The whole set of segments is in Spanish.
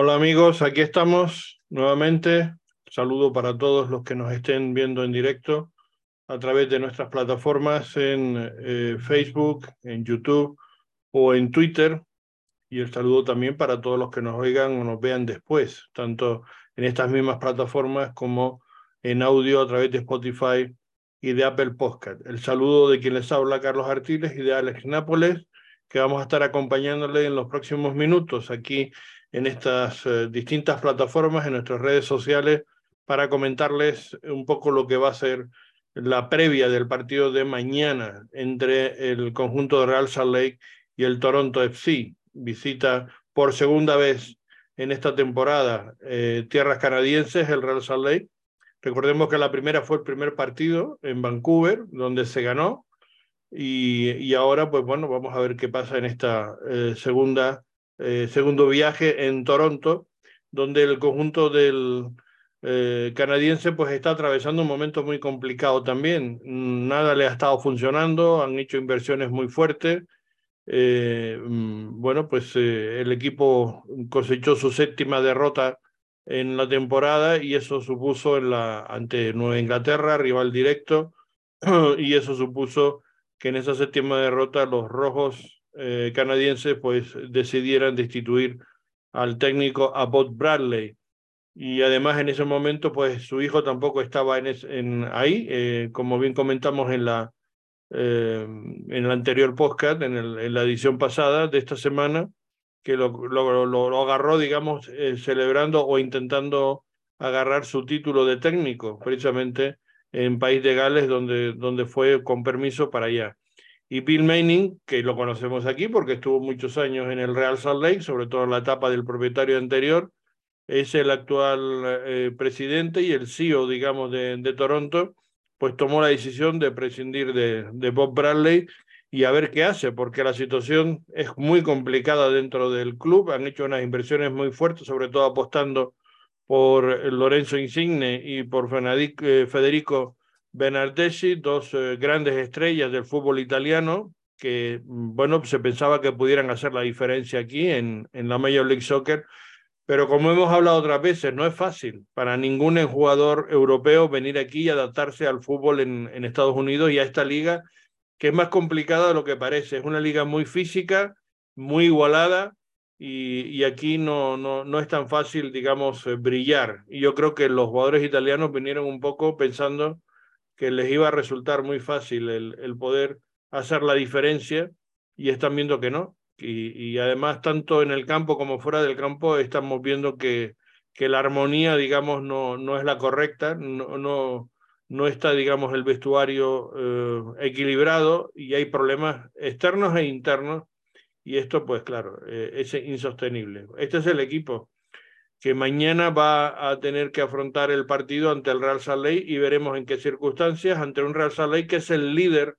Hola amigos, aquí estamos nuevamente. Saludo para todos los que nos estén viendo en directo a través de nuestras plataformas en eh, Facebook, en YouTube o en Twitter. Y el saludo también para todos los que nos oigan o nos vean después, tanto en estas mismas plataformas como en audio a través de Spotify y de Apple Podcast. El saludo de quien les habla, Carlos Artiles y de Alex Nápoles, que vamos a estar acompañándole en los próximos minutos aquí en estas eh, distintas plataformas, en nuestras redes sociales, para comentarles un poco lo que va a ser la previa del partido de mañana entre el conjunto de Real Salt Lake y el Toronto FC. Visita por segunda vez en esta temporada eh, tierras canadienses, el Real Salt Lake. Recordemos que la primera fue el primer partido en Vancouver, donde se ganó. Y, y ahora, pues bueno, vamos a ver qué pasa en esta eh, segunda eh, segundo viaje en Toronto, donde el conjunto del eh, canadiense pues está atravesando un momento muy complicado también. Nada le ha estado funcionando, han hecho inversiones muy fuertes. Eh, mm, bueno, pues el equipo cosechó su séptima derrota en la temporada y eso supuso en la, ante Nueva Inglaterra, rival directo, y eso supuso que en esa séptima derrota los rojos eh, canadienses pues decidieran destituir al técnico Abbott Bradley. Y además en ese momento pues su hijo tampoco estaba en, en ahí, eh, como bien comentamos en la, eh, en el anterior podcast, en, el, en, la edición pasada de esta semana, que lo, lo, lo, agarró, digamos, celebrando o intentando agarrar su título de técnico, precisamente en País de Gales, donde, donde fue con permiso para allá. Y Bill Manning, que lo conocemos aquí porque estuvo muchos años en el Real Salt Lake, sobre todo en la etapa del propietario anterior, es el actual eh, presidente y el CEO, digamos, de, Toronto, pues tomó la decisión de prescindir de, de Bob Bradley y a ver qué hace, porque la situación es muy complicada dentro del club. Han hecho unas inversiones muy fuertes, sobre todo apostando por Lorenzo Insigne y por eh, Federico Bernardeschi, dos eh, grandes estrellas del fútbol italiano que, mm, bueno, se pensaba que pudieran hacer la diferencia aquí en, en la Major League Soccer, pero como hemos hablado otras veces, no es fácil para ningún jugador europeo venir aquí y adaptarse al fútbol en, en Estados Unidos y a esta liga, que es más complicada de lo que parece. Es una liga muy física, muy igualada, y, y, aquí no, no, no es tan fácil, digamos, eh, brillar. Y yo creo que los jugadores italianos vinieron un poco pensando que les iba a resultar muy fácil el, el poder hacer la diferencia y están viendo que no. Y, y, además, tanto en el campo como fuera del campo, estamos viendo que, que la armonía, digamos, no, no es la correcta, no, no, no está, digamos, el vestuario eh, equilibrado y hay problemas externos e internos. Y esto, pues claro, eh, es insostenible. Este es el equipo que mañana va a tener que afrontar el partido ante el Real Lake y veremos en qué circunstancias, ante un Real Lake que es el líder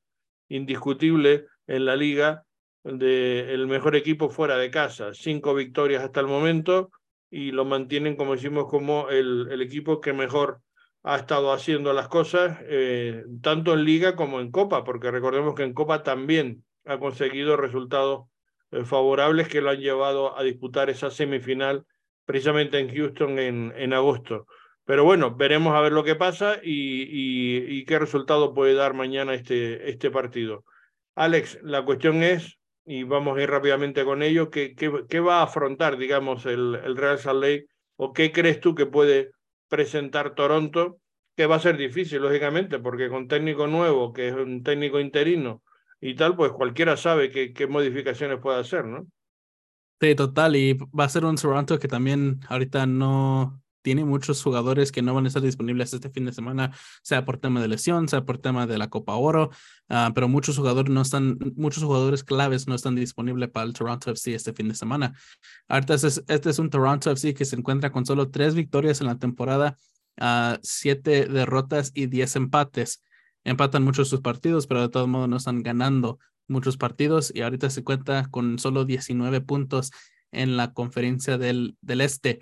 indiscutible en la liga del mejor equipo fuera de casa. Cinco victorias hasta el momento y lo mantienen, como decimos, como el, el equipo que mejor ha estado haciendo las cosas, eh, tanto en liga como en copa, porque recordemos que en copa también ha conseguido resultados eh, favorables que lo han llevado a disputar esa semifinal precisamente en Houston en, en agosto. Pero bueno, veremos a ver lo que pasa y, y, qué resultado puede dar mañana este, este partido. Alex, la cuestión es, y vamos a ir rápidamente con ello, ¿qué, qué, qué va a afrontar, digamos, el, el, Real Salt Lake o qué crees tú que puede presentar Toronto? Que va a ser difícil, lógicamente, porque con técnico nuevo, que es un técnico interino y tal, pues cualquiera sabe qué, qué modificaciones puede hacer, ¿no? Sí, total. Y va a ser un Toronto que también ahorita no tiene muchos jugadores que no van a estar disponibles este fin de semana, sea por tema de lesión, sea por tema de la Copa Oro, uh, pero muchos jugadores no están, muchos jugadores claves no están disponibles para el Toronto FC este fin de semana. Ahorita este es, este es un Toronto FC que se encuentra con solo tres victorias en la temporada, uh, siete derrotas y diez empates. Empatan muchos sus partidos, pero de todos modos no están ganando muchos partidos y ahorita se cuenta con solo 19 puntos en la conferencia del, del este.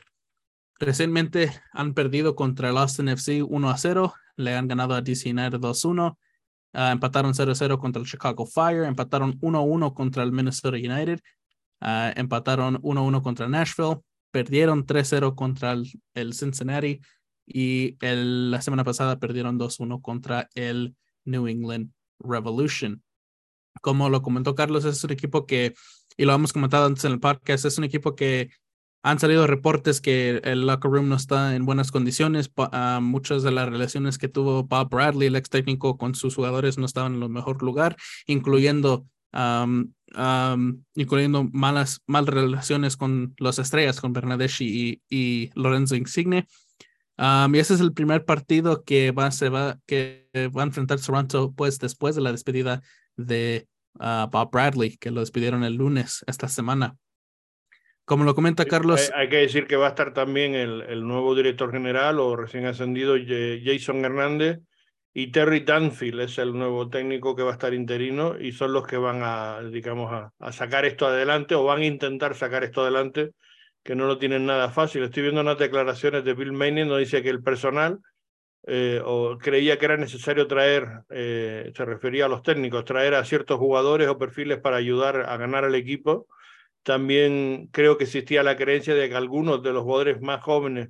Recientemente han perdido contra el Austin FC 1 a 0, le han ganado a DC United 2 1, uh, empataron 0 0 contra el Chicago Fire, empataron 1 1 contra el Minnesota United, uh, empataron 1 1 contra Nashville, perdieron 3-0 contra el, Cincinnati y el, la semana pasada perdieron 2-1 contra el New England Revolution. Como lo comentó Carlos, es un equipo que, y lo hemos comentado antes en el podcast, es un equipo que han salido reportes que el locker room no está en buenas condiciones. Uh, muchas de las relaciones que tuvo Bob Bradley, el ex técnico, con sus jugadores no estaban en el mejor lugar, incluyendo, incluyendo malas, malas relaciones con las estrellas, con Bernadeschi y, Lorenzo Insigne. y ese es el primer partido que va, se va, que va a enfrentar Toronto pues, después de la despedida de ah, Bob Bradley, que lo despidieron el lunes esta semana. Como lo comenta Carlos. Hay, que decir que va a estar también el, el, nuevo director general o recién ascendido Jason Hernández y Terry Danfield es el nuevo técnico que va a estar interino y son los que van a, digamos, a, a sacar esto adelante o van a intentar sacar esto adelante, que no lo tienen nada fácil. Estoy viendo unas declaraciones de Bill Manning donde dice que el personal eh, o creía que era necesario traer, eh, se refería a los técnicos, traer a ciertos jugadores o perfiles para ayudar a ganar al equipo también creo que existía la creencia de que algunos de los jugadores más jóvenes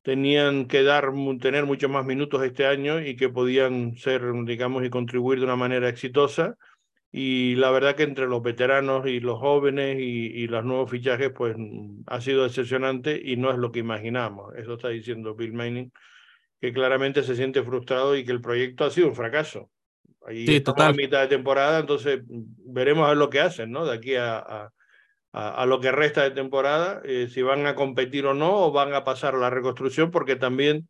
tenían que dar, tener muchos más minutos este año y que podían ser, digamos, y contribuir de una manera exitosa. Y la verdad que entre los veteranos y los jóvenes y, los nuevos fichajes, pues ha sido decepcionante y no es lo que imaginamos. Eso está diciendo Bill Manning, que claramente se siente frustrado y que el proyecto ha sido un fracaso. Ahí sí, total. a mitad de temporada, entonces veremos a ver lo que hacen, ¿no? De aquí a a, lo que resta de temporada, eh, si van a competir o no, o van a pasar a la reconstrucción, porque también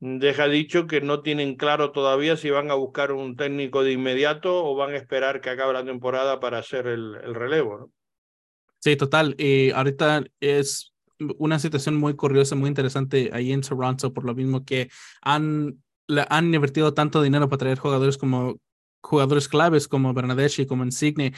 deja dicho que no tienen claro todavía si van a buscar un técnico de inmediato o van a esperar que acabe la temporada para hacer el, el relevo. ¿no? Sí, total. Y ahorita es una situación muy curiosa, muy interesante ahí en Toronto, por lo mismo que han, han invertido tanto dinero para traer jugadores como jugadores claves como Bernadeschi, como Insigne.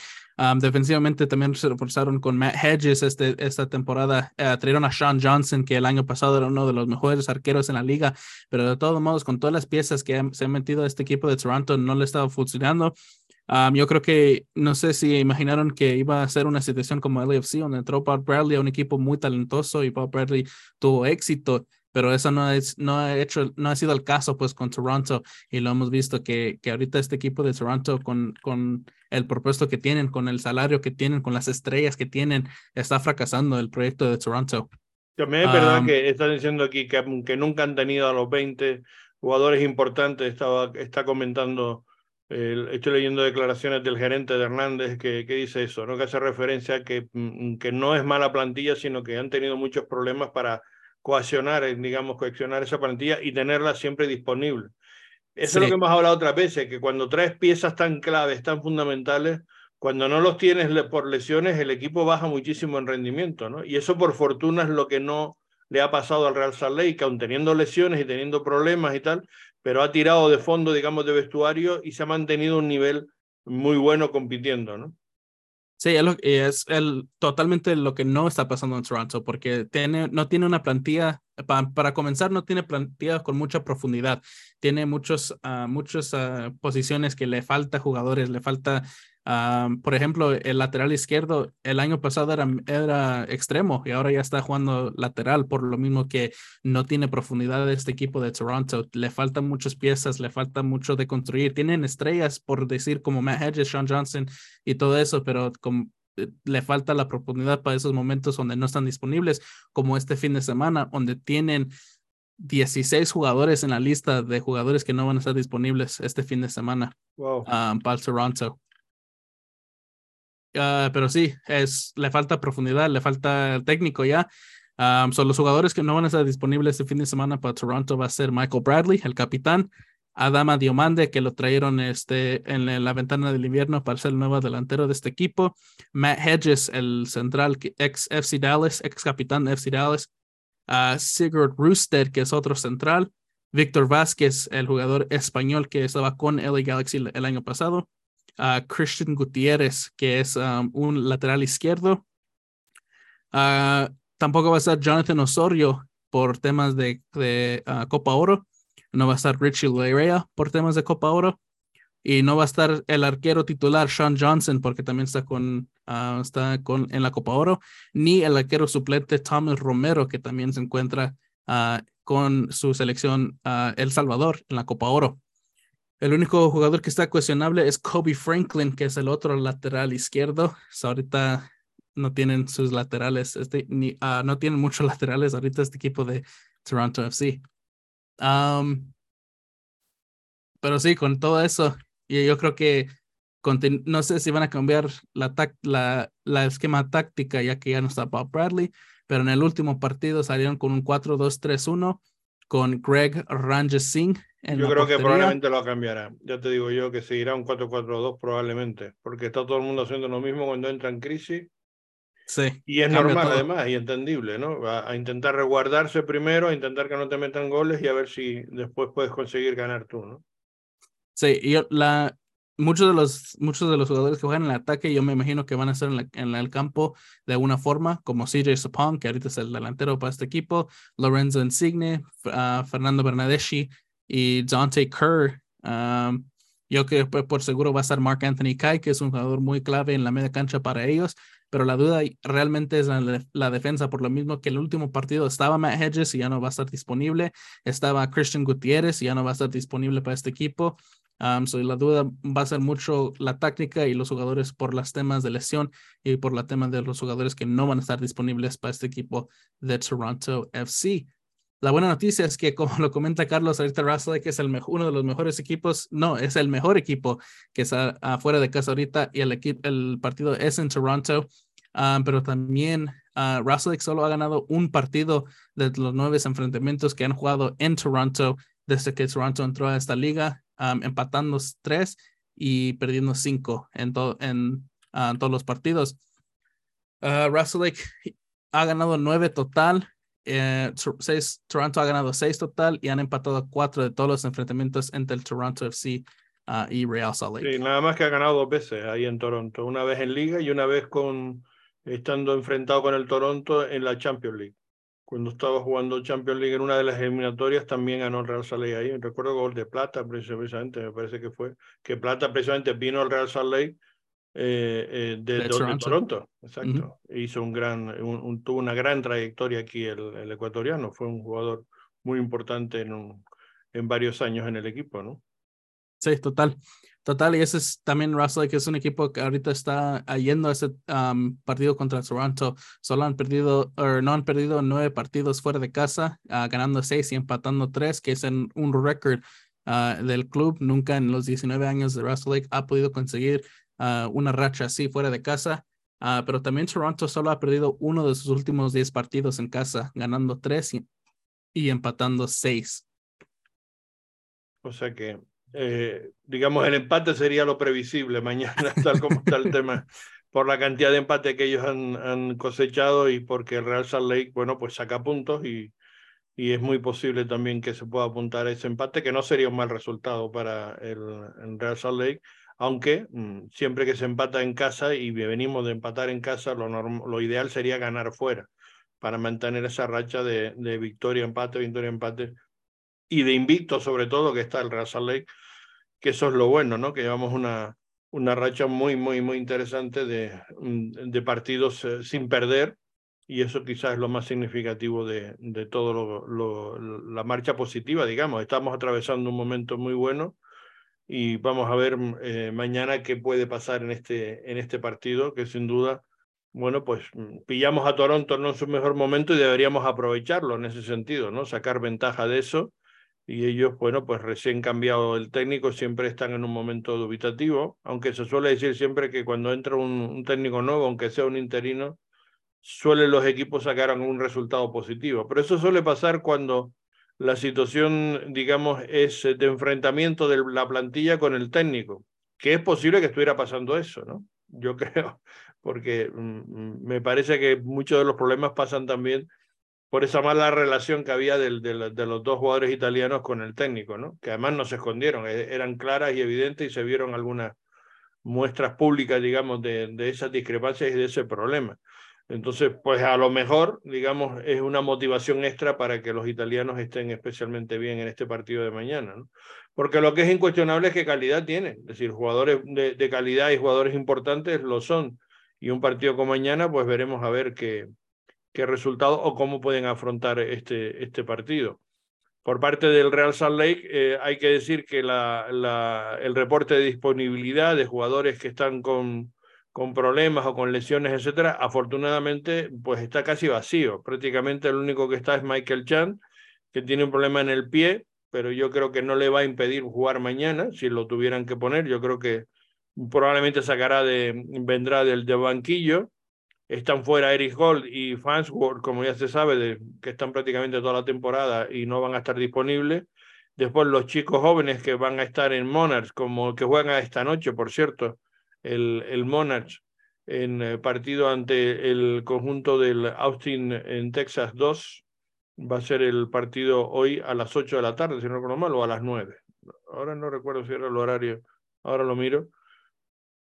defensivamente también se reforzaron con Matt Hedges este, esta temporada. Uh, a Sean Johnson, que el año pasado era uno de los mejores arqueros en la liga, pero de todos modos, con todas las piezas que se han metido a este equipo de Toronto, no le estaba funcionando. Yo creo que no sé si imaginaron que iba a ser una situación como LAFC, donde entró Bob Bradley a un equipo muy talentoso y Bob Bradley tuvo éxito pero eso no es no ha hecho no ha sido el caso pues con Toronto. Y lo hemos visto que, que ahorita este equipo de Toronto con, con el propuesto que tienen con el salario que tienen con las estrellas que tienen está fracasando el proyecto de Toronto. También es verdad que están diciendo aquí que, que, nunca han tenido a los 20 jugadores importantes estaba está comentando estoy leyendo declaraciones del gerente de Hernández que, que dice eso, ¿no? que hace referencia a que, mm, que no es mala plantilla, sino que han tenido muchos problemas para coaccionar, eh, digamos, coaccionar esa plantilla y tenerla siempre disponible. Eso es lo que hemos hablado otras veces, que cuando traes piezas tan claves, tan fundamentales, cuando no los tienes por lesiones, el equipo baja muchísimo en rendimiento, ¿no? Y eso por fortuna es lo que no le ha pasado al Real Salt Lake, aun teniendo lesiones y teniendo problemas y tal, pero ha tirado de fondo, digamos, de vestuario y se ha mantenido un nivel muy bueno compitiendo, ¿no? Sí, es, el, totalmente lo que no está pasando en Toronto, porque tiene, no tiene una plantilla, para, comenzar, no tiene plantilla con mucha profundidad. Tiene muchos, uh, muchas ah, posiciones que le falta jugadores, le falta por ejemplo, el lateral izquierdo el año pasado era, era extremo y ahora ya está jugando lateral, por lo mismo que no tiene profundidad de este equipo de Toronto. Le faltan muchas piezas, le falta mucho de construir. Tienen estrellas, por decir, como Matt Hedges, Sean Johnson y todo eso, pero eh, le falta la profundidad para esos momentos donde no están disponibles, como este fin de semana, donde tienen 16 jugadores en la lista de jugadores que no van a estar disponibles este fin de semana para Toronto. Ah, pero sí, es, le falta profundidad, le falta técnico ya. son los jugadores que no van a estar disponibles este fin de semana para Toronto va a ser Michael Bradley, el capitán, Adama Diomande, que lo trajeron este, en la ventana del invierno para ser el nuevo delantero de este equipo, Matt Hedges, el central ex FC Dallas, ex capitán de FC Dallas, uh, Sigurd Rooster, que es otro central, Víctor Vázquez, el jugador español que estaba con LA Galaxy el año pasado, a Christian Gutiérrez, que es um, un lateral izquierdo. Uh, tampoco va a estar Jonathan Osorio por temas de, uh, Copa Oro. No va a estar Richie Leirea por temas de Copa Oro. y no va a estar el arquero titular Sean Johnson porque también está con ah, está con en la Copa Oro ni el arquero suplente Thomas Romero que también se encuentra ah, con su selección El Salvador en la Copa Oro. El único jugador que está cuestionable es Kobe Franklin, que es el otro lateral izquierdo. ahorita no tienen sus laterales, este, ni, no tienen muchos laterales ahorita este equipo de Toronto FC. pero sí, con todo eso, y yo creo que no sé si van a cambiar la, la, la esquema táctica ya que ya no está Bob Bradley, pero en el último partido salieron con un 4-2-3-1 con Greg Yo creo que probablemente lo cambiará. Ya te digo yo que seguirá un 4-4-2 probablemente, porque está todo el mundo haciendo lo mismo cuando entra en crisis. Sí. Y es normal además y entendible, ¿no? A, a, intentar resguardarse primero, a intentar que no te metan goles y a ver si después puedes conseguir ganar tú, ¿no? Sí, y la, muchos de los muchos de los jugadores que juegan en el ataque yo me imagino que van a estar en, el campo de alguna forma como CJ Sapong que ahorita es el delantero para este equipo Lorenzo Insigne uh, Fernando Bernadeschi y Dante Kerr um, yo que por seguro va a estar Mark Anthony Kai que es un jugador muy clave en la media cancha para ellos pero la duda realmente es la, defensa, por lo mismo que el último partido estaba Matt Hedges y ya no va a estar disponible, estaba Christian Gutiérrez y ya no va a estar disponible para este equipo, Um, la duda va a ser mucho la táctica y los jugadores por los temas de lesión y por la tema de los jugadores que no van a estar disponibles para este equipo de Toronto FC. La buena noticia es que, como lo comenta Carlos, ahorita Russell que es el uno de los mejores equipos, no, es el mejor equipo que está afuera de casa ahorita y el, el partido es en Toronto, um, pero también uh, solo ha ganado un partido de los nueve enfrentamientos que han jugado en Toronto desde que Toronto entró a esta liga empatando tres y perdiendo cinco en, ah, todos los partidos. Uh, ha ganado nueve total. Eh, seis, Toronto ha ganado seis total y han empatado cuatro de todos los enfrentamientos entre el Toronto FC ah, y Real Salt Lake. Sí, nada más que ha ganado dos veces ahí en Toronto, una vez en Liga y una vez con estando enfrentado con el Toronto en la Champions League cuando estaba jugando Champions League en una de las eliminatorias, también ganó el Real Salt Lake ahí. Recuerdo gol de Plata, precisamente, me parece que fue, que Plata precisamente vino al Real Salt Lake eh, eh, de, Toronto. exacto. Hizo un gran, tuvo una gran trayectoria aquí el, el, ecuatoriano, fue un jugador muy importante en, un, en varios años en el equipo, ¿no? Sí, total. Total, y ese es también Russell, que es un equipo que ahorita está yendo a ese partido contra Toronto. Solo han perdido, o no han perdido nueve partidos fuera de casa, ah, ganando seis y empatando tres, que es en un récord ah, del club. Nunca en los 19 años de Russell Lake ha podido conseguir ah, una racha así fuera de casa. pero también Toronto solo ha perdido uno de sus últimos 10 partidos en casa, ganando tres y, y empatando seis. O sea que eh, digamos, el empate sería lo previsible mañana, tal como está el tema, por la cantidad de empate que ellos han, cosechado y porque el Real Salt Lake, bueno, pues saca puntos y, y es muy posible también que se pueda apuntar a ese empate, que no sería un mal resultado para el, el Real Salt Lake, aunque mm, siempre que se empata en casa y venimos de empatar en casa, lo, lo ideal sería ganar fuera para mantener esa racha de, de victoria, empate, victoria, empate y de invicto sobre todo que está el Real Lake, que eso es lo bueno, ¿no? Que llevamos una, una racha muy, muy, muy interesante de, mm, de partidos eh, sin perder y eso quizás es lo más significativo de, de todo lo, lo, la marcha positiva, digamos. Estamos atravesando un momento muy bueno y vamos a ver mm, eh, mañana qué puede pasar en este, en este partido, que sin duda, bueno, pues mm, pillamos a Toronto en su mejor momento y deberíamos aprovecharlo en ese sentido, ¿no? Sacar ventaja de eso y ellos, bueno, pues recién cambiado el técnico, siempre están en un momento dubitativo, aunque se suele decir siempre que cuando entra un, técnico nuevo, aunque sea un interino, suelen los equipos sacar un resultado positivo. Pero eso suele pasar cuando la situación, digamos, es de enfrentamiento de la plantilla con el técnico, que es posible que estuviera pasando eso, ¿no? Yo creo, porque mm, me parece que muchos de los problemas pasan también por esa mala relación que había de los dos jugadores italianos con el técnico, ¿no? que además no se escondieron, e, eran claras y evidentes y se vieron algunas muestras públicas, digamos, de, de esas discrepancias y de ese problema. Entonces, pues a lo mejor, digamos, es una motivación extra para que los italianos estén especialmente bien en este partido de mañana. Porque lo que es incuestionable es que calidad tienen, es decir, jugadores de, calidad y jugadores importantes lo son. Y un partido como mañana, pues veremos a ver qué, qué resultado o cómo pueden afrontar este, este partido. Por parte del Real Salt Lake, eh, hay que decir que la, el reporte de disponibilidad de jugadores que están con, con problemas o con lesiones, etcétera, afortunadamente, pues está casi vacío. Prácticamente el único que está es Michael Chan, que tiene un problema en el pie, pero yo creo que no le va a impedir jugar mañana, si lo tuvieran que poner. Yo creo que probablemente sacará de, vendrá del de banquillo. Están fuera Eric Gold y Fansworth, como ya se sabe, de, que están prácticamente toda la temporada y no van a estar disponibles. Después los chicos jóvenes que van a estar en Monarchs, como que juegan esta noche, por cierto, el, el Monarch en eh, partido ante el conjunto del Austin en Texas 2. Va a ser el partido hoy a las 8 de la tarde, si no recuerdo mal, o a las 9. Ahora no recuerdo si era el horario, ahora lo miro.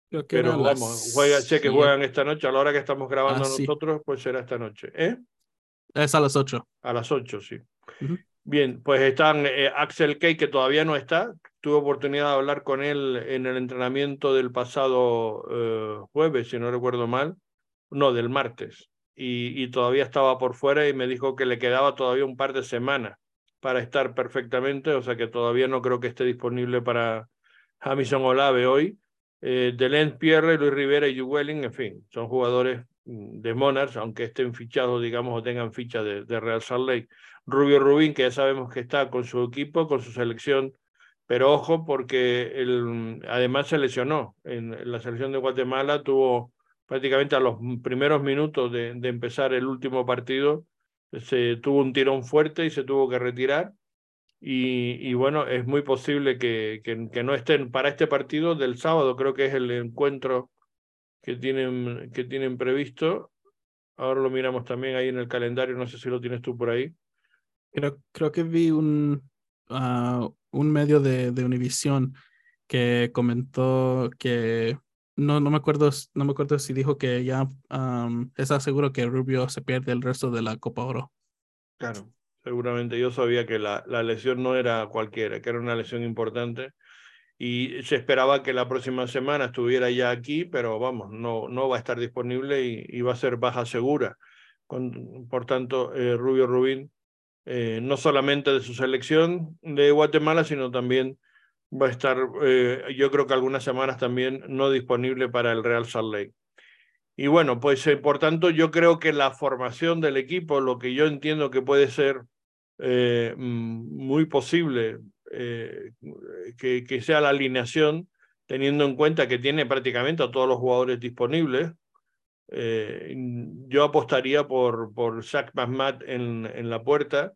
Pero vamos, juega, sé que juegan esta noche, a la hora que estamos grabando ah, nosotros, pues será esta noche. ¿Eh? Es a las 8. A las 8, sí. Bien, pues están eh, Axel Key, que todavía no está. Tuve oportunidad de hablar con él en el entrenamiento del pasado eh, jueves, si no recuerdo mal. No, del martes. Y, todavía estaba por fuera y me dijo que le quedaba todavía un par de semanas para estar perfectamente, o sea que todavía no creo que esté disponible para Jamison Olave hoy. Eh, Pierre, Luis Rivera y Welling, en fin, son jugadores de Monarchs, aunque estén fichados, digamos, o tengan ficha de, Real Salt Lake. Rubio Rubín, que ya sabemos que está con su equipo, con su selección, pero ojo porque él, además se lesionó. En, la selección de Guatemala tuvo prácticamente a los primeros minutos de, de empezar el último partido, se tuvo un tirón fuerte y se tuvo que retirar. Y, y, bueno, es muy posible que, que, que, no estén para este partido del sábado, creo que es el encuentro que tienen, que tienen previsto. Ahora lo miramos también ahí en el calendario, no sé si lo tienes tú por ahí. Creo, creo que vi un, uh, un medio de, de Univision que comentó que no, no me acuerdo, no me acuerdo si dijo que ya um, está seguro que Rubio se pierde el resto de la Copa Oro. Claro, seguramente. Yo sabía que la, la lesión no era cualquiera, que era una lesión importante y se esperaba que la próxima semana estuviera ya aquí, pero vamos, no, no va a estar disponible y, va a ser baja segura. Por tanto, eh, Rubio Rubín eh, no solamente de su selección de Guatemala, sino también va a estar, eh, yo creo que algunas semanas también no disponible para el Real Salt Lake. Y bueno, pues eh, por tanto yo creo que la formación del equipo, lo que yo entiendo que puede ser mm, muy posible eh, que, que, sea la alineación, teniendo en cuenta que tiene prácticamente a todos los jugadores disponibles, eh, yo apostaría por, por Zach Mahmat en, en la puerta.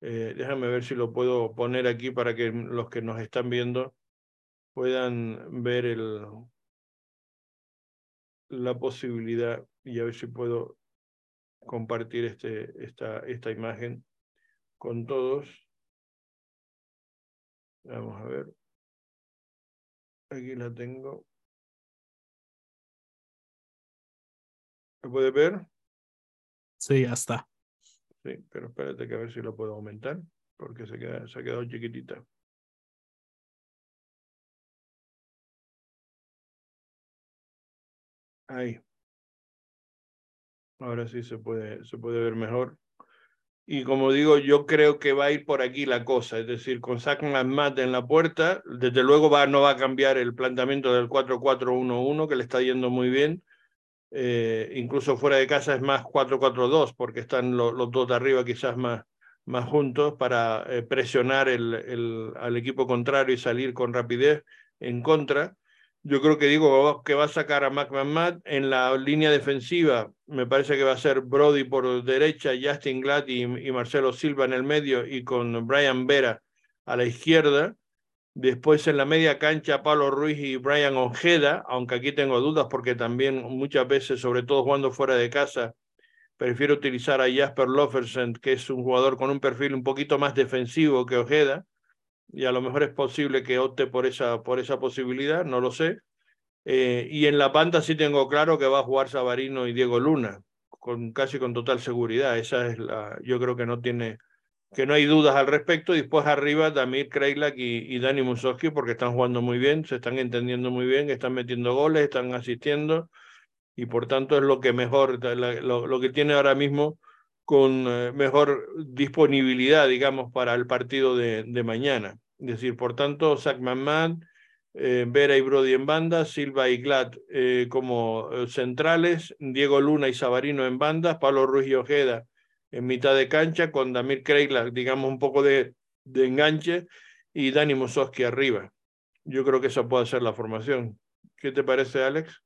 Eh, déjame ver si lo puedo poner aquí para que los que nos están viendo puedan ver el, la posibilidad y a ver si puedo compartir este, esta, esta imagen con todos. Vamos a ver. Aquí la tengo. ¿Lo puedes ver? Sí, ya está. Sí, pero espérate que a ver si lo puedo aumentar, porque se, queda, se ha quedado chiquitita. Ahí. Ahora sí se puede, se puede ver mejor. Y como digo, yo creo que va a ir por aquí la cosa, es decir, con Zach Matt en la puerta, desde luego va, no va a cambiar el planteamiento del 4-4-1-1, que le está yendo muy bien, eh, incluso fuera de casa es más 4-4-2, porque están lo, los dos de arriba quizás más, más juntos para eh, presionar el, el, al equipo contrario y salir con rapidez en contra. Yo creo que digo que va a sacar a McMahon en la línea defensiva. Me parece que va a ser Brody por derecha, Justin Glad y, y Marcelo Silva en el medio y con Brian Vera a la izquierda. Después en la media cancha, Pablo Ruiz y Brian Ojeda, aunque aquí tengo dudas porque también muchas veces, sobre todo jugando fuera de casa, prefiero utilizar a Jasper Lofersen, que es un jugador con un perfil un poquito más defensivo que Ojeda, y a lo mejor es posible que opte por esa, por esa posibilidad, no lo sé. Eh, y en la panta sí tengo claro que va a jugar Sabarino y Diego Luna, con casi con total seguridad. Esa es la, yo creo que no tiene, que no hay dudas al respecto. Y después arriba Damir Kreilak y, y Dani Musowski porque están jugando muy bien, se están entendiendo muy bien, están metiendo goles, están asistiendo y por tanto es lo que mejor, lo, lo que tiene ahora mismo con eh, mejor disponibilidad, digamos, para el partido de, mañana. Es decir, por tanto, Zach McMahon, eh, Vera y Brody en banda, Silva y Glad eh, como centrales, Diego Luna y Sabarino en bandas, Pablo Ruiz y Ojeda en mitad de cancha, con Damir Kreila, digamos, un poco de, de enganche, y Dani Musowski arriba. Yo creo que esa puede ser la formación. ¿Qué te parece, Alex?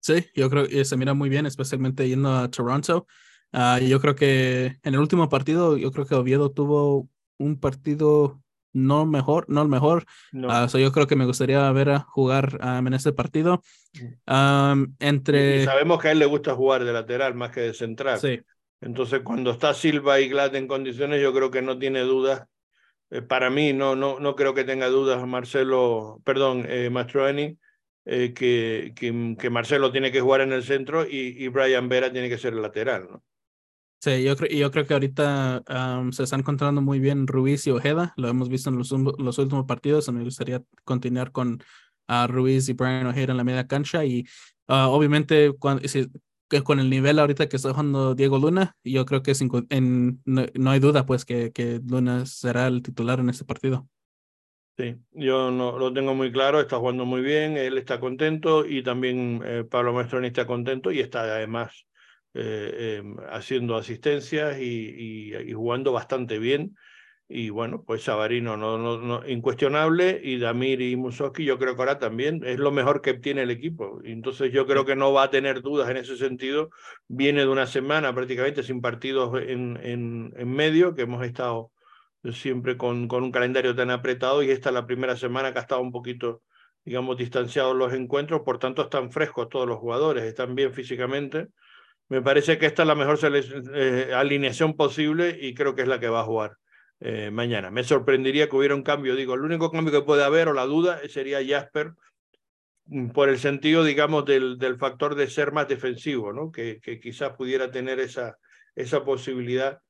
Sí, yo creo que se mira muy bien, especialmente yendo a Toronto. Uh, yo creo que en el último partido, yo creo que Oviedo tuvo un partido no mejor, no el mejor. No. Uh, so yo creo que me gustaría ver a jugar um, en este partido. Um, entre... Y sabemos que a él le gusta jugar de lateral más que de central. Sí. Entonces, cuando está Silva y Glad en condiciones, yo creo que no tiene dudas. Eh, para mí, no, no, no creo que tenga dudas Marcelo, perdón, eh, Mastroeni, eh, que, que, que, Marcelo tiene que jugar en el centro y, y Brian Vera tiene que ser el lateral, ¿no? Sí, yo creo, yo creo que ahorita um, se están encontrando muy bien Ruiz y Ojeda. Lo hemos visto en los, los últimos partidos. Me gustaría continuar con uh, Ruiz y Brian Ojeda en la media cancha. Y uh, obviamente, cuando, si, con el nivel ahorita que está jugando Diego Luna, yo creo que en, no, no, hay duda pues que, que Luna será el titular en este partido. Sí, yo no lo tengo muy claro, está jugando muy bien, él está contento y también eh, Pablo Maestroni está contento y está además eh, eh, haciendo asistencias y, y, y, jugando bastante bien. Y bueno, pues Sabarino no, no, no, incuestionable y Damir y Musoski yo creo que ahora también es lo mejor que tiene el equipo. Entonces yo creo que no va a tener dudas en ese sentido. Viene de una semana prácticamente sin partidos en, en, en medio, que hemos estado siempre con, con un calendario tan apretado y esta es la primera semana que ha estado un poquito, digamos, distanciados los encuentros, por tanto están frescos todos los jugadores, están bien físicamente me parece que esta es la mejor eh, alineación posible y creo que es la que va a jugar eh, mañana. Me sorprendería que hubiera un cambio, digo, el único cambio que puede haber o la duda sería Jasper mm, por el sentido, digamos, del, del factor de ser más defensivo, ¿no? Que, que quizás pudiera tener esa, esa posibilidad,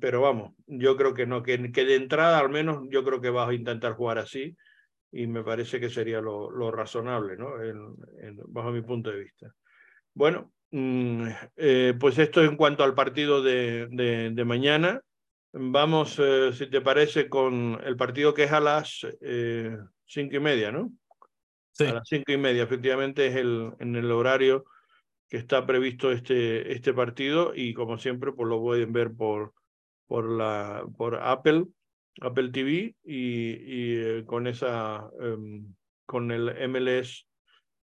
pero vamos, yo creo que no, que, que de entrada al menos yo creo que vas a intentar jugar así y me parece que sería lo, lo razonable, ¿no? En, bajo mi punto de vista. Bueno, Mm, eh, pues esto en cuanto al partido de, de, de mañana. Vamos, eh, si te parece, con el partido que es a las eh, cinco y media, ¿no? Sí. A las cinco y media, efectivamente, es el, en el horario que está previsto este, este partido y como siempre, pues lo pueden ver por, por, la, por Apple, Apple TV y, y con esa, um, con el MLS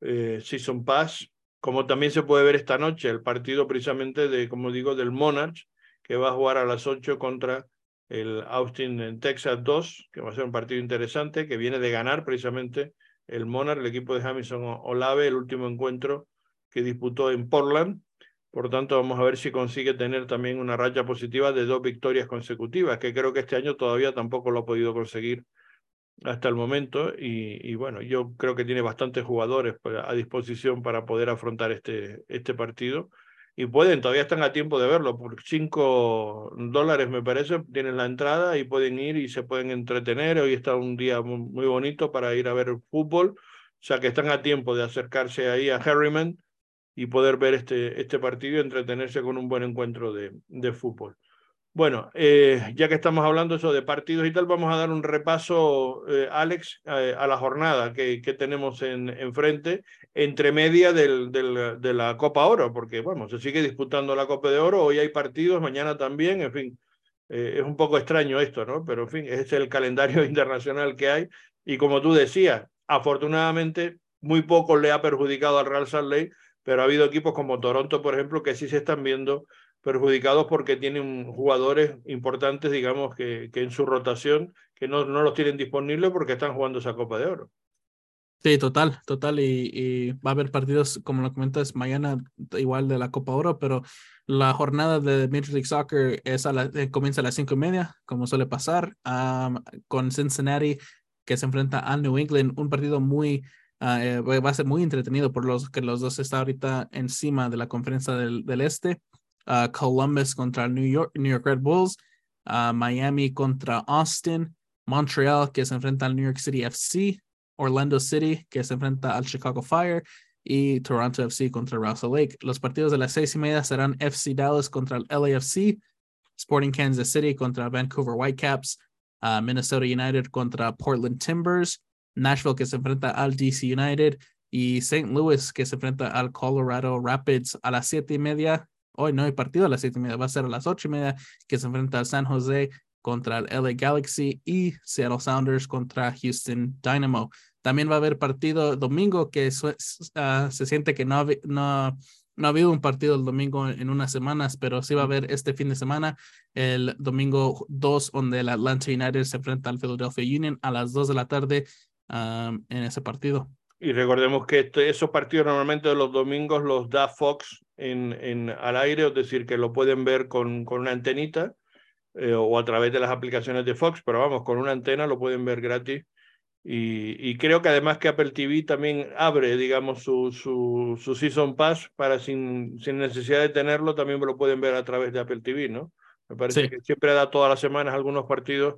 Season Pass como también se puede ver esta noche el partido precisamente de, como digo, del Monarch, que va a jugar a las 8 contra el Austin en Texas 2, que va a ser un partido interesante, que viene de ganar precisamente el Monarch, el equipo de Hamilton Olave, el último encuentro que disputó en Portland. Por tanto, vamos a ver si consigue tener también una racha positiva de dos victorias consecutivas, que creo que este año todavía tampoco lo ha podido conseguir hasta el momento y, y, bueno, yo creo que tiene bastantes jugadores a disposición para poder afrontar este, este partido y pueden, todavía están a tiempo de verlo, por 5 dólares me parece, tienen la entrada y pueden ir y se pueden entretener, hoy está un día muy, bonito para ir a ver fútbol, o sea que están a tiempo de acercarse ahí a Harriman y poder ver este, este partido y entretenerse con un buen encuentro de, de fútbol. Bueno, eh, ya que estamos hablando eso de partidos y tal, vamos a dar un repaso, eh, Alex, eh, a la jornada que, tenemos en, enfrente, entre media de la Copa Oro, porque bueno, se sigue disputando la Copa de Oro, hoy hay partidos, mañana también, en fin, eh, es un poco extraño esto, ¿no? Pero en fin, es el calendario internacional que hay y como tú decías, afortunadamente muy poco le ha perjudicado al Real Salt Lake, pero ha habido equipos como Toronto, por ejemplo, que sí se están viendo perjudicados porque tienen jugadores importantes, digamos, que, en su rotación, que no, no los tienen disponibles porque están jugando esa Copa de Oro. Sí, total, total. Y, va a haber partidos, como lo comentas, mañana igual de la Copa Oro, pero la jornada de Major League Soccer es a la, eh, comienza a las cinco y media, como suele pasar, con Cincinnati que se enfrenta a New England, un partido muy Ah, eh, va a ser muy entretenido por los que los dos están ahorita encima de la conferencia del este. Columbus contra New York, New York Red Bulls, Miami contra Austin, Montreal que se enfrenta al New York City FC, Orlando City que se enfrenta al Chicago Fire y Toronto FC contra Russell Lake. Los partidos de las seis y media serán FC Dallas contra el LAFC, Sporting Kansas City contra Vancouver Whitecaps, Minnesota United contra Portland Timbers, Nashville que se enfrenta al DC United y St. Louis que se enfrenta al Colorado Rapids a las siete y media. Hoy no hay partido a las siete y media, va a ser a las ocho y media que se enfrenta al San Jose contra el LA Galaxy y Seattle Sounders contra Houston Dynamo. También va a haber partido domingo que ah, se siente que no, no, no ha habido un partido el domingo en unas semanas, pero sí va a haber este fin de semana, el domingo 2, donde el Atlanta United se enfrenta al Philadelphia Union a las 2 de la tarde en ese partido. Y recordemos que este, esos partidos normalmente los domingos los da Fox en, en, al aire, es decir, que lo pueden ver con, con una antenita eh, o a través de las aplicaciones de Fox, pero vamos, con una antena lo pueden ver gratis. Y, y creo que además que Apple TV también abre, digamos, su, su, su Season Pass para sin, sin necesidad de tenerlo, también lo pueden ver a través de Apple TV, ¿no? Me parece que siempre da todas las semanas algunos partidos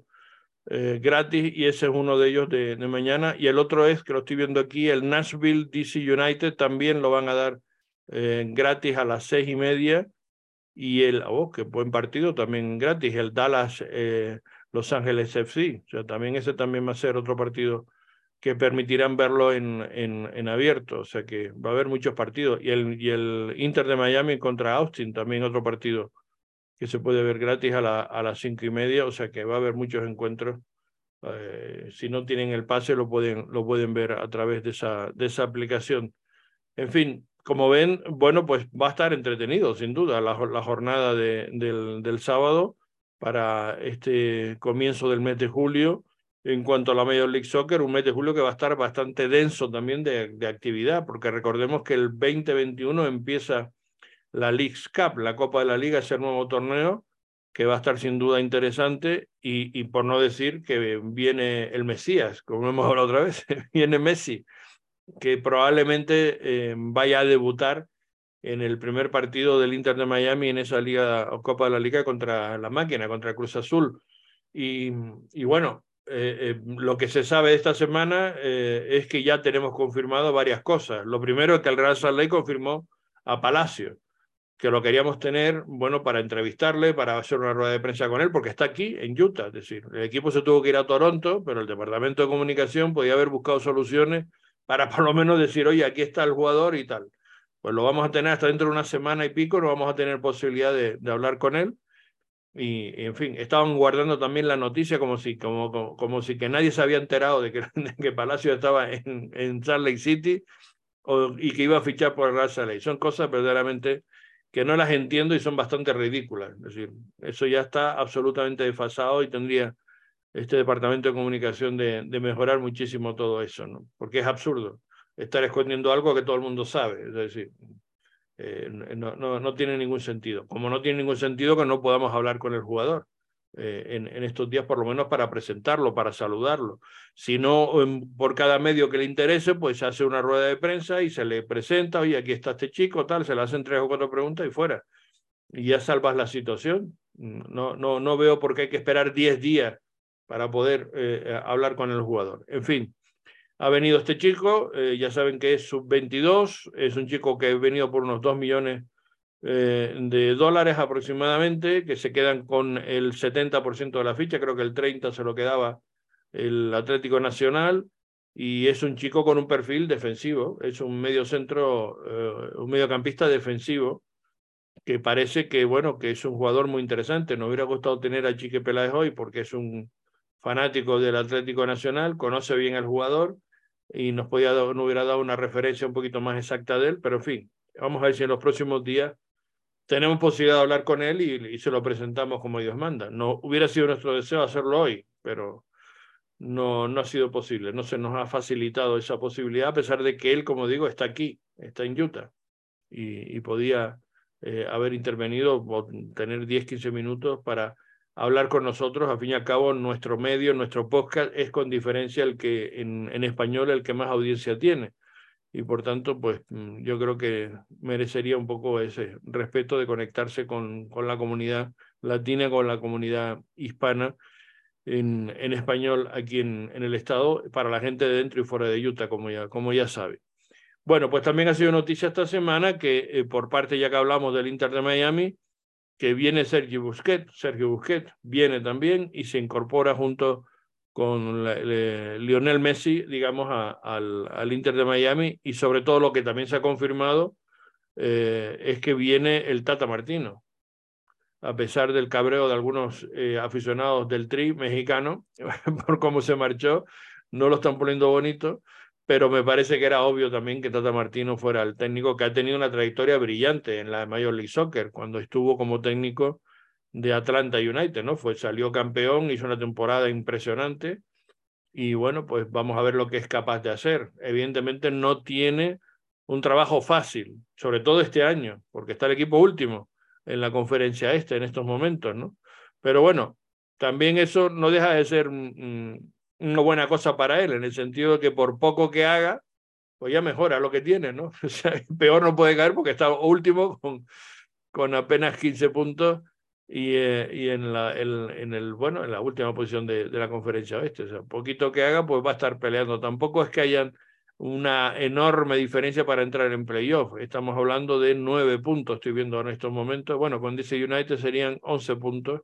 eh, gratis y ese es uno de ellos de, de, mañana. Y el otro es, que lo estoy viendo aquí, el Nashville DC United también lo van a dar eh, gratis a las seis y media. Y el, oh, qué buen partido también gratis, el Dallas eh, Los Ángeles FC. O sea, también ese también va a ser otro partido que permitirán verlo en, en, en abierto. O sea que va a haber muchos partidos. Y el, y el Inter de Miami contra Austin, también otro partido que se puede ver gratis a, la, a las cinco y media, o sea que va a haber muchos encuentros. Eh, si no tienen el pase, lo pueden, lo pueden ver a través de esa, de esa aplicación. En fin, como ven, bueno, pues va a estar entretenido, sin duda, la, la jornada de, del, del sábado para este comienzo del mes de julio. En cuanto a la Major League Soccer, un mes de julio que va a estar bastante denso también de, de actividad, porque recordemos que el 2021 empieza la League's Cup, la Copa de la Liga, ese nuevo torneo que va a estar sin duda interesante y, y por no decir que viene el Mesías, como hemos hablado otra vez, viene Messi, que probablemente eh, vaya a debutar en el primer partido del Inter de Miami en esa liga o Copa de la Liga contra la máquina, contra Cruz Azul. Y, y bueno, eh, eh, lo que se sabe esta semana es que ya tenemos confirmado varias cosas. Lo primero es que el Real Salt confirmó a Palacio que lo queríamos tener, bueno, para entrevistarle, para hacer una rueda de prensa con él, porque está aquí en Utah. Es decir, el equipo se tuvo que ir a Toronto, pero el departamento de comunicación podía haber buscado soluciones para por lo menos decir, oye, aquí está el jugador y tal. Pues lo vamos a tener hasta dentro de una semana y pico, no vamos a tener posibilidad de, de hablar con él. Y, en fin, estaban guardando también la noticia como si, como, como, si que nadie se había enterado de que, de que Palacio estaba en, en Salt Lake City y que iba a fichar por Salt Lake. Son cosas verdaderamente que no las entiendo y son bastante ridículas. Es decir, eso ya está absolutamente desfasado y tendría este departamento de comunicación de, de mejorar muchísimo todo eso, ¿no? Porque es absurdo estar escondiendo algo que todo el mundo sabe. Es decir, eh, no, no, no tiene ningún sentido. Como no tiene ningún sentido que no podamos hablar con el jugador. Eh, en, en, estos días, por lo menos para presentarlo, para saludarlo. Si no, en, por cada medio que le interese, pues hace una rueda de prensa y se le presenta, oye, aquí está este chico, tal, se le hacen tres o cuatro preguntas y fuera. Y ya salvas la situación. No, no, no veo por qué hay que esperar diez días para poder eh, hablar con el jugador. En fin, ha venido este chico, eh, ya saben que es sub-22, es un chico que ha venido por unos dos millones eh, de dólares aproximadamente, que se quedan con el 70% de la ficha, creo que el 30% se lo quedaba el Atlético Nacional, y es un chico con un perfil defensivo, es un medio centro, eh, un mediocampista defensivo, que parece que, bueno, que es un jugador muy interesante. Nos hubiera gustado tener a Chique Peláez hoy porque es un fanático del Atlético Nacional, conoce bien al jugador y nos, podía, nos hubiera dado una referencia un poquito más exacta de él, pero en fin, vamos a ver si en los próximos días tenemos posibilidad de hablar con él y, y, se lo presentamos como Dios manda. No hubiera sido nuestro deseo hacerlo hoy, pero no, no ha sido posible. No se nos ha facilitado esa posibilidad, a pesar de que él, como digo, está aquí, está en Utah y, y podía eh, haber intervenido o tener 10, 15 minutos para hablar con nosotros. A fin y al cabo, nuestro medio, nuestro podcast es con diferencia el que en, en español el que más audiencia tiene. Y por tanto, pues mm, yo creo que merecería un poco ese respeto de conectarse con, con la comunidad latina, con la comunidad hispana en, en español aquí en, en, el estado, para la gente de dentro y fuera de Utah, como ya, como ya sabe. Bueno, pues también ha sido noticia esta semana que eh, por parte, ya que hablamos del Inter de Miami, que viene Sergio Busquets, Sergio Busquets viene también y se incorpora junto con Lionel Messi, digamos, al, al, Inter de Miami y sobre todo lo que también se ha confirmado eh, es que viene el Tata Martino. A pesar del cabreo de algunos eh, aficionados del Tri mexicano por cómo se marchó, no lo están poniendo bonito, pero me parece que era obvio también que Tata Martino fuera el técnico que ha tenido una trayectoria brillante en la Major League Soccer, cuando estuvo como técnico de Atlanta United, ¿no? Fue, salió campeón, hizo una temporada impresionante y bueno, pues vamos a ver lo que es capaz de hacer. Evidentemente no tiene un trabajo fácil, sobre todo este año, porque está el equipo último en la conferencia este en estos momentos, ¿no? Pero bueno, también eso no deja de ser una buena cosa para él, en el sentido de que por poco que haga, pues ya mejora lo que tiene, ¿no? O sea, peor no puede caer porque está último con, con apenas 15 puntos y, eh, y en, la, en, el, bueno, en la última posición de, de la conferencia oeste. O sea, poquito que haga, pues va a estar peleando. Tampoco es que hayan una enorme diferencia para entrar en playoff. Estamos hablando de nueve puntos, estoy viendo en estos momentos. Bueno, con DC United serían 11 puntos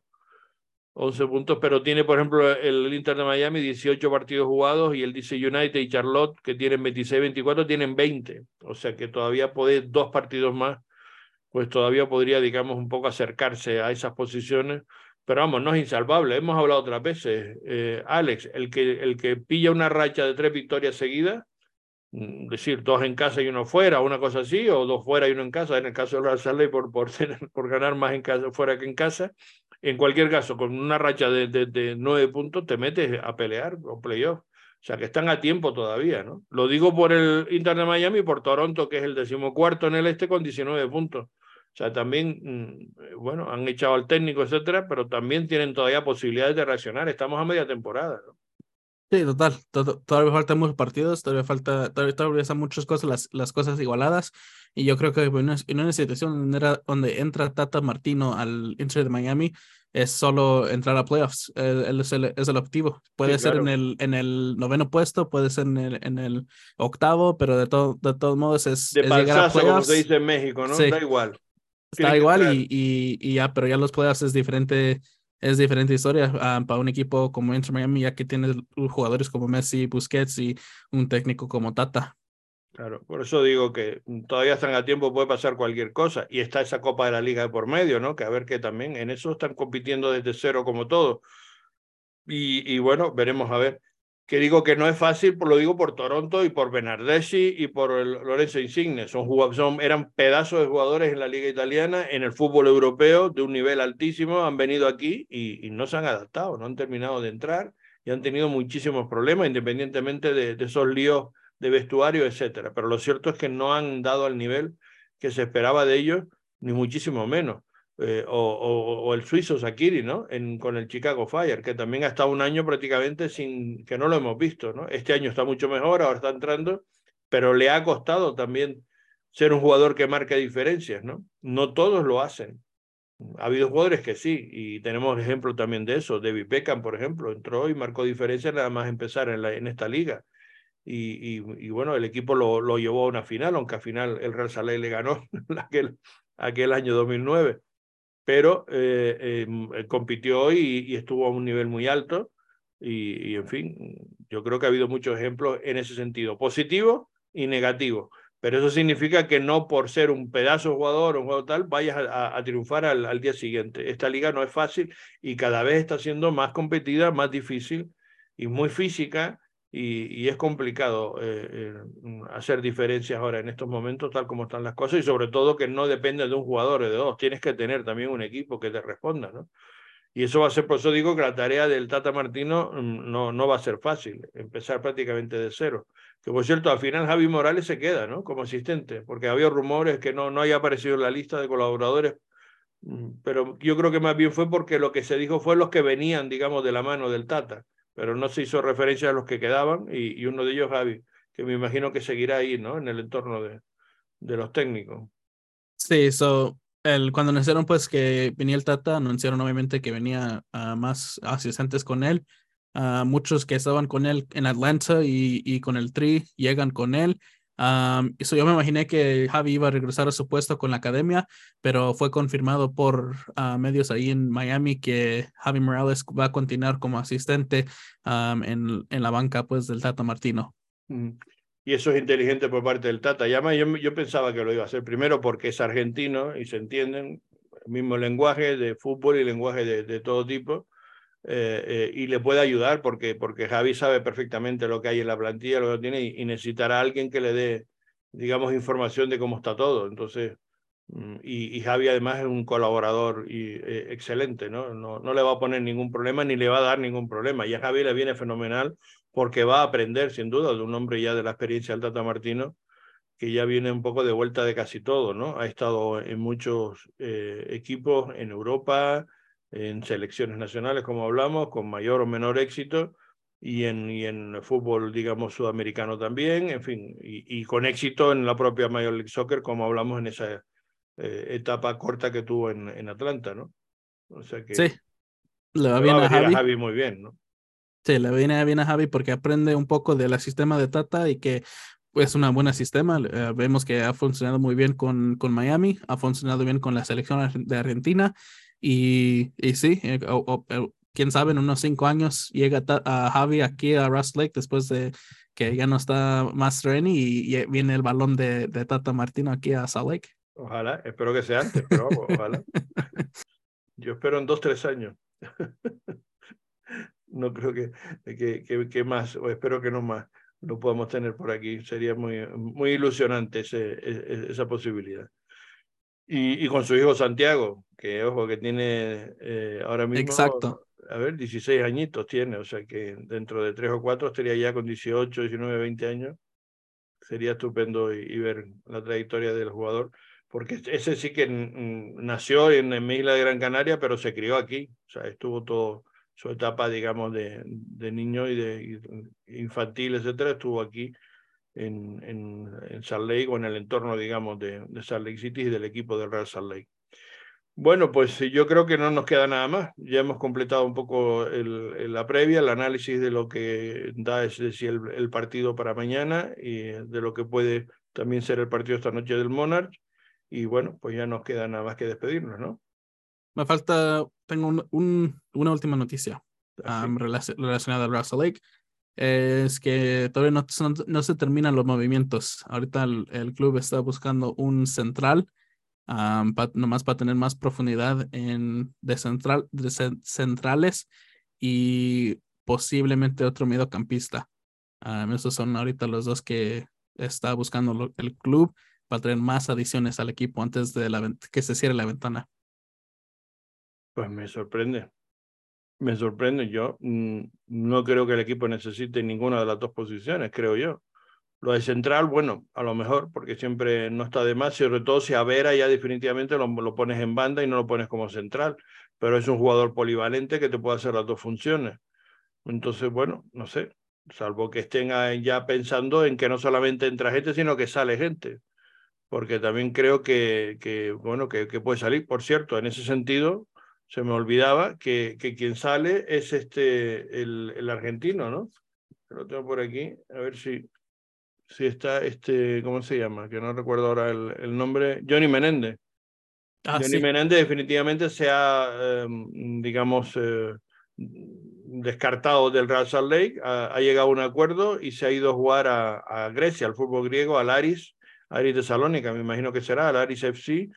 11 puntos, pero tiene, por ejemplo, el Inter de Miami 18 partidos jugados y el DC United y Charlotte, que tienen 26-24, tienen 20. O sea que todavía puede dos partidos más, pues todavía podría, digamos, un poco acercarse a esas posiciones. Pero vamos, no es insalvable. Hemos hablado otras veces, eh, Alex, el que, el que pilla una racha de tres victorias seguidas, mm, decir, dos en casa y uno fuera, una cosa así, o dos fuera y uno en casa, en el caso de por, por, por ganar más en casa, fuera que en casa, en cualquier caso, con una racha de, de, nueve puntos, te metes a pelear o playoff. O sea que están a tiempo todavía, ¿no? Lo digo por el Inter Miami y por Toronto, que es el decimocuarto en el este con 19 puntos. O sea, también, mm, bueno, han echado al técnico, etcétera, pero también tienen todavía posibilidades de reaccionar. Estamos a media temporada, ¿no? Sí, total. todavía faltan muchos partidos, todavía falta, todavía, todavía están muchas cosas, las, las cosas igualadas. Y yo creo que en una, en una situación donde, entra Tata Martino al Inter de Miami, es solo entrar a playoffs. Él, es, el, es, el, objetivo. Puede ser en, el, en el noveno puesto, puede ser en el, en el octavo, pero de, todo, de todos modos es, de llegar a playoffs. como se dice en México, ¿no? Da igual. Está igual y, y, y, ya, pero ya los playoffs es diferente es diferente historia ah, para un equipo como Inter Miami, ya que tiene jugadores como Messi, Busquets y un técnico como Tata. Claro, por eso digo que todavía están a tiempo, puede pasar cualquier cosa. Y está esa Copa de la Liga de por medio, ¿no? Que a ver que también en eso están compitiendo desde cero como todo. Y bueno, veremos a ver que digo que no es fácil, lo digo por Toronto y por Bernardeschi y por el Lorenzo Insigne. Son, son, eran pedazos de jugadores en la liga italiana, en el fútbol europeo, de un nivel altísimo, han venido aquí y, y no se han adaptado, no han terminado de entrar y han tenido muchísimos problemas, independientemente de, de esos líos de vestuario, etcétera. Pero lo cierto es que no han dado al nivel que se esperaba de ellos, ni muchísimo menos. Eh, o, el suizo Sakiri, ¿no? En, con el Chicago Fire, que también ha estado un año prácticamente sin que no lo hemos visto, ¿no? Este año está mucho mejor, ahora está entrando, pero le ha costado también ser un jugador que marque diferencias, ¿no? No todos lo hacen. Ha habido jugadores que sí, y tenemos ejemplo también de eso. David Beckham, por ejemplo, entró y marcó diferencias nada más empezar en, la, en esta liga. Y, y, bueno, el equipo lo, lo, llevó a una final, aunque al final el Real Salé le ganó aquel, aquel año 2009 pero eh, em, compitió y, y, estuvo a un nivel muy alto. Y, en fin, yo creo que ha habido muchos ejemplos en ese sentido, positivo y negativo. Pero eso significa que no por ser un pedazo jugador o un jugador tal, vayas a, triunfar al, día siguiente. Esta liga no es fácil y cada vez está siendo más competida, más difícil y muy física y, es complicado eh, eh, hacer diferencias ahora en estos momentos tal como están las cosas y sobre todo que no depende de un jugador o de dos, tienes que tener también un equipo que te responda, ¿no? Y eso va a ser, por eso digo que la tarea del Tata Martino mm, no, no va a ser fácil, empezar prácticamente de cero. Que por cierto, al final Javi Morales se queda, ¿no? Como asistente, porque había rumores que no, no haya aparecido en la lista de colaboradores Mm, pero yo creo que más bien fue porque lo que se dijo fue los que venían, digamos, de la mano del Tata, pero no se hizo referencia a los que quedaban y, uno de ellos, Javi, que me imagino que seguirá ahí, ¿no? En el entorno de, de los técnicos. Sí, so, el, cuando anunciaron pues que venía el Tata, anunciaron obviamente que venía a más asistentes con él. a muchos que estaban con él en Atlanta y, y con el Tri llegan con él eso yo me imaginé que Javi iba a regresar a su puesto con la academia, pero fue confirmado por ah, medios ahí en Miami que Javi Morales va a continuar como asistente en, en, la banca pues del Tata Martino. Y eso es inteligente por parte del Tata. Ya yo, yo pensaba que lo iba a hacer primero porque es argentino y se entienden el mismo lenguaje de fútbol y lenguaje de, de todo tipo. Eh, eh, y le puede ayudar porque, porque Javi sabe perfectamente lo que hay en la plantilla, lo que tiene y, necesitará alguien que le dé, digamos, información de cómo está todo. Entonces, mm, y, Javi además es un colaborador y, eh, excelente, ¿no? ¿no? No le va a poner ningún problema ni le va a dar ningún problema. Y a Javi le viene fenomenal porque va a aprender sin duda de un hombre ya de la experiencia del Tata Martino que ya viene un poco de vuelta de casi todo, ¿no? Ha estado en muchos equipos en Europa, en selecciones nacionales, como hablamos, con mayor o menor éxito, y en, y en fútbol, digamos, sudamericano también, en fin, y, y, con éxito en la propia Major League Soccer, como hablamos en esa eh, etapa corta que tuvo en, en Atlanta, ¿no? O sea que... Sí, le va bien a, Javi. muy bien, ¿no? Sí, le viene bien a Javi porque aprende un poco del sistema de Tata y que es un buen sistema. Eh, vemos que ha funcionado muy bien con, con Miami, ha funcionado bien con la selección de Argentina y, y sí, eh, quién sabe, en unos cinco años llega a Javi aquí a Rust Lake después de que ya no está más Renny y, viene el balón de, de, Tata Martino aquí a Salt Lake. Ojalá, espero que sea antes, pero ojalá. Yo espero en dos, tres años. no creo que, que, que, más, o espero que no más, lo podamos tener por aquí. Sería muy, muy ilusionante ese, e, e, esa posibilidad. Y, y, con su hijo Santiago, que ojo, que tiene eh, ahora mismo. Exacto. A ver, 16 añitos tiene, o sea que dentro de tres o cuatro estaría ya con 18, 19, 20 años. Sería estupendo y, ver la trayectoria del jugador, porque ese sí que nació en, en Isla de Gran Canaria, pero se crió aquí, o sea, estuvo todo su etapa, digamos, de, de niño y de infantil, etcétera, estuvo aquí en, en, en, Salt Lake o en el entorno, digamos, de, de Salt Lake City y del equipo del Real Salt Lake. Bueno, pues yo creo que no nos queda nada más. Ya hemos completado un poco el, la previa, el análisis de lo que da es decir, el, partido para mañana y de lo que puede también ser el partido esta noche del Monarch. Y bueno, pues ya nos queda nada más que despedirnos, ¿no? Me falta, tengo un, una última noticia um, relacionada al Russell Lake es que todavía no, no, se terminan los movimientos. Ahorita el, club está buscando un central, nomás para tener más profundidad en de, central, de centrales y posiblemente otro mediocampista. esos son ahorita los dos que está buscando el club para tener más adiciones al equipo antes de que se cierre la ventana. Pues me sorprende. Me sorprende, yo mm, no creo que el equipo necesite ninguna de las dos posiciones, creo yo. Lo de central, bueno, a lo mejor, porque siempre no está de más, sobre todo si a Vera ya definitivamente lo, lo pones en banda y no lo pones como central, pero es un jugador polivalente que te puede hacer las dos funciones. Entonces, bueno, no sé, salvo que estén ya pensando en que no solamente entra gente, sino que sale gente, porque también creo que, que bueno, que, que puede salir. Por cierto, en ese sentido, se me olvidaba que, que quien sale es este, el, el argentino, ¿no? Lo tengo por aquí, a ver si, si está este, ¿cómo se llama? Que no recuerdo ahora el, el nombre, Johnny Menéndez. Ah, Johnny Menéndez definitivamente se ha, em, digamos, eh, descartado del Real Salt Lake, ha, llegado a un acuerdo y se ha ido a jugar a, a Grecia, al fútbol griego, al Aris, Aris de Salónica, me imagino que será, al Aris FC,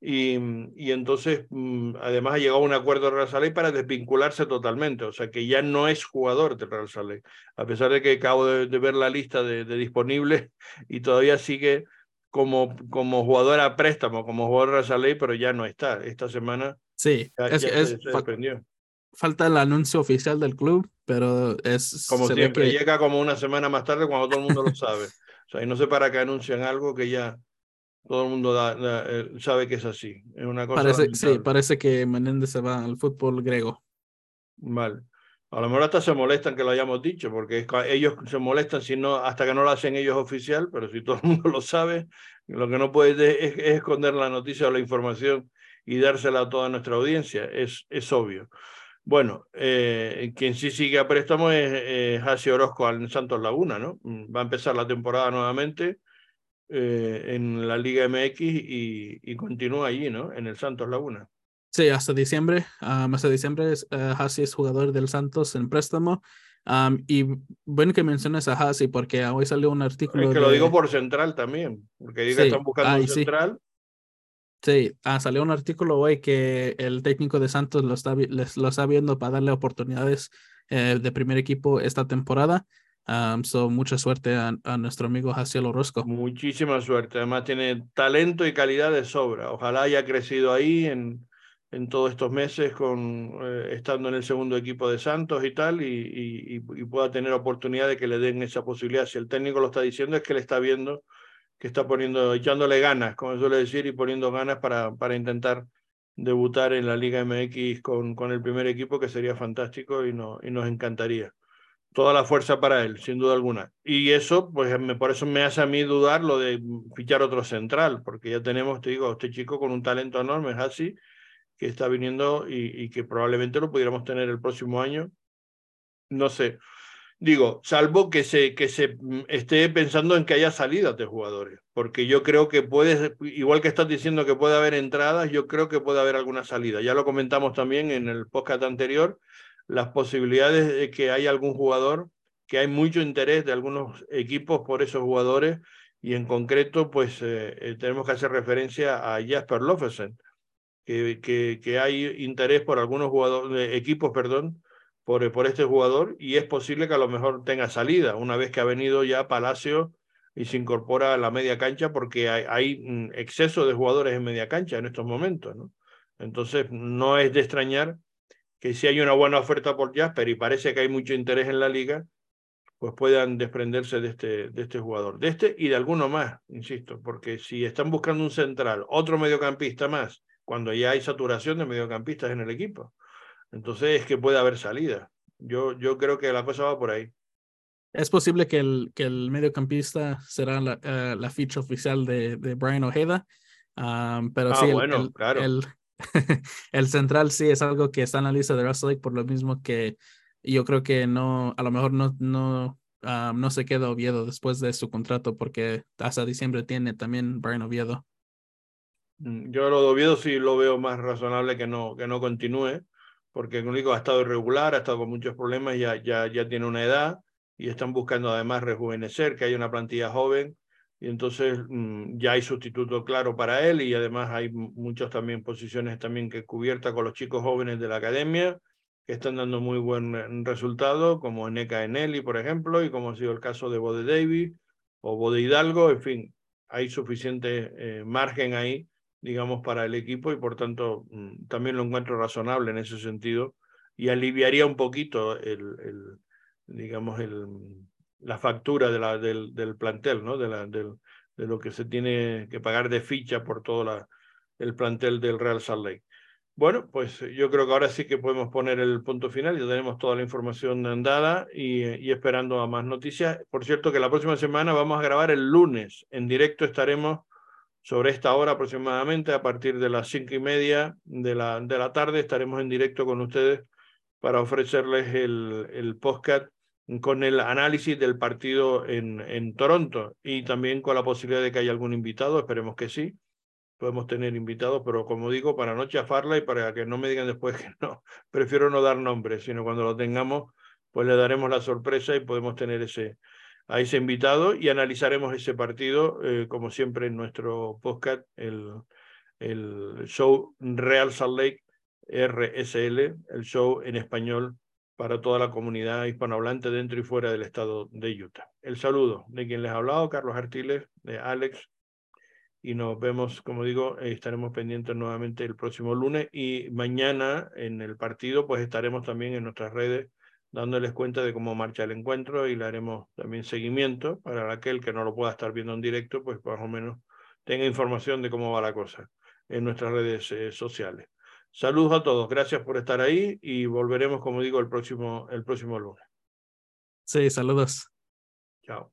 y, y, entonces mm, además ha llegado a un acuerdo de Real Salé para desvincularse totalmente, o sea que ya no es jugador de Real Salé, a pesar de que acabo de, ver la lista de, de, disponibles y todavía sigue como, como jugador a préstamo, como jugador de Real Salé, pero ya no está. Esta semana sí, es, es, falta el anuncio oficial del club, pero es... Como siempre, llega como una semana más tarde cuando todo el mundo lo sabe. O sea, y no sé para qué anuncian algo que ya todo el mundo eh, sabe que es así. Es una cosa parece, sí, parece que Menéndez se va al fútbol griego. Vale. A lo mejor hasta se molestan que lo hayamos dicho, porque ellos se molestan si no, hasta que no lo hacen ellos oficial, pero si todo el mundo lo sabe, lo que no puede es, esconder la noticia o la información y dársela a toda nuestra audiencia, es, es obvio. Bueno, eh, quien sí sigue a préstamo es eh, Orozco al Santos Laguna, ¿no? Mm, va a empezar la temporada nuevamente eh, en la Liga MX y, y, continúa allí, ¿no? En el Santos Laguna. Sí, hasta diciembre. hasta diciembre, uh, es jugador del Santos en préstamo. y bueno que menciones a Hassi porque hoy salió un artículo. Es que lo digo por central también, porque diga que están buscando un central. Sí, ah, salió un artículo hoy que el técnico de Santos lo está, les, lo está viendo para darle oportunidades eh, de primer equipo esta temporada. Um, so, mucha suerte a, nuestro amigo Jaciel Orozco. Muchísima suerte. Además, tiene talento y calidad de sobra. Ojalá haya crecido ahí en, en todos estos meses, con, eh, estando en el segundo equipo de Santos y tal, y, y, pueda tener oportunidad de que le den esa posibilidad. Si el técnico lo está diciendo, es que le está viendo que está poniendo, echándole ganas, como suele decir, y poniendo ganas para, para intentar debutar en la Liga MX con, con el primer equipo, que sería fantástico y, no, y nos encantaría. Toda la fuerza para él, sin duda alguna. Y eso, pues me, por eso me hace a mí dudar lo de fichar otro central, porque ya tenemos, te digo, este chico con un talento enorme, así, que está viniendo y, y que probablemente lo pudiéramos tener el próximo año. No sé, Digo, salvo que se, que se mm, esté pensando en que haya salidas de jugadores, porque yo creo que puede, igual que estás diciendo que puede haber entradas, yo creo que puede haber alguna salida. Ya lo comentamos también en el podcast anterior, las posibilidades de que haya algún jugador, que hay mucho interés de algunos equipos por esos jugadores, y en concreto, pues eh, eh, tenemos que hacer referencia a Jasper Lofesen, que, que, hay interés por algunos jugadores, equipos, perdón, por, por este jugador y es posible que a lo mejor tenga salida una vez que ha venido ya Palacio y se incorpora a la media cancha porque hay, hay mm, exceso de jugadores en media cancha en estos momentos. ¿no? Entonces no es de extrañar que si hay una buena oferta por Jasper y parece que hay mucho interés en la liga, pues puedan desprenderse de este, de este jugador, de este y de alguno más, insisto, porque si están buscando un central, otro mediocampista más, cuando ya hay saturación de mediocampistas en el equipo, entonces es que puede haber salida. Yo, yo creo que la cosa va por ahí. Es posible que el, que el mediocampista será la, eh, la ficha oficial de, de Brian Ojeda, pero ah, sí, el, claro. el, el, central sí es algo que está en la lista de Russell por lo mismo que yo creo que no, a lo mejor no, no, no se queda Oviedo después de su contrato porque hasta diciembre tiene también Brian Oviedo. Mm, yo lo de Oviedo sí lo veo más razonable que no, que no continúe porque el único ha estado irregular, ha estado con muchos problemas, ya, ya, ya tiene una edad y están buscando además rejuvenecer, que hay una plantilla joven y entonces mm, ya hay sustituto claro para él y además hay muchas también posiciones también que cubiertas con los chicos jóvenes de la academia que están dando muy buen mm, resultado, como Neka Eneli, por ejemplo, y como ha sido el caso de Bode Davis o Bode Hidalgo, en fin, hay suficiente eh, margen ahí digamos, para el equipo y por tanto mm, también lo encuentro razonable en ese sentido y aliviaría un poquito el, el digamos, el, la factura de la, del, del plantel, ¿no? De, la, del, de lo que se tiene que pagar de ficha por todo la, el plantel del Real Salt Lake. Bueno, pues yo creo que ahora sí que podemos poner el punto final, ya tenemos toda la información dada y, y esperando a más noticias. Por cierto que la próxima semana vamos a grabar el lunes, en directo estaremos sobre esta hora aproximadamente, a partir de las cinco y media de la, de la tarde, estaremos en directo con ustedes para ofrecerles el, el podcast con el análisis del partido en, en Toronto y también con la posibilidad de que haya algún invitado, esperemos que sí. Podemos tener invitados, pero como digo, para no chafarla y para que no me digan después que no, prefiero no dar nombres, sino cuando lo tengamos, pues le daremos la sorpresa y podemos tener ese, a ese invitado y analizaremos ese partido, eh, como siempre en nuestro podcast, el, el show Real Salt Lake RSL, el show en español para toda la comunidad hispanohablante dentro y fuera del estado de Utah. El saludo de quien les ha hablado, Carlos Artiles, de Alex, y nos vemos, como digo, eh, estaremos pendientes nuevamente el próximo lunes y mañana en el partido, pues estaremos también en nuestras redes dándoles cuenta de cómo marcha el encuentro y le haremos también seguimiento para aquel que no lo pueda estar viendo en directo, pues más o menos tenga información de cómo va la cosa en nuestras redes eh, sociales. Saludos a todos, gracias por estar ahí y volveremos, como digo, el próximo, el próximo lunes. Sí, saludos. Chao.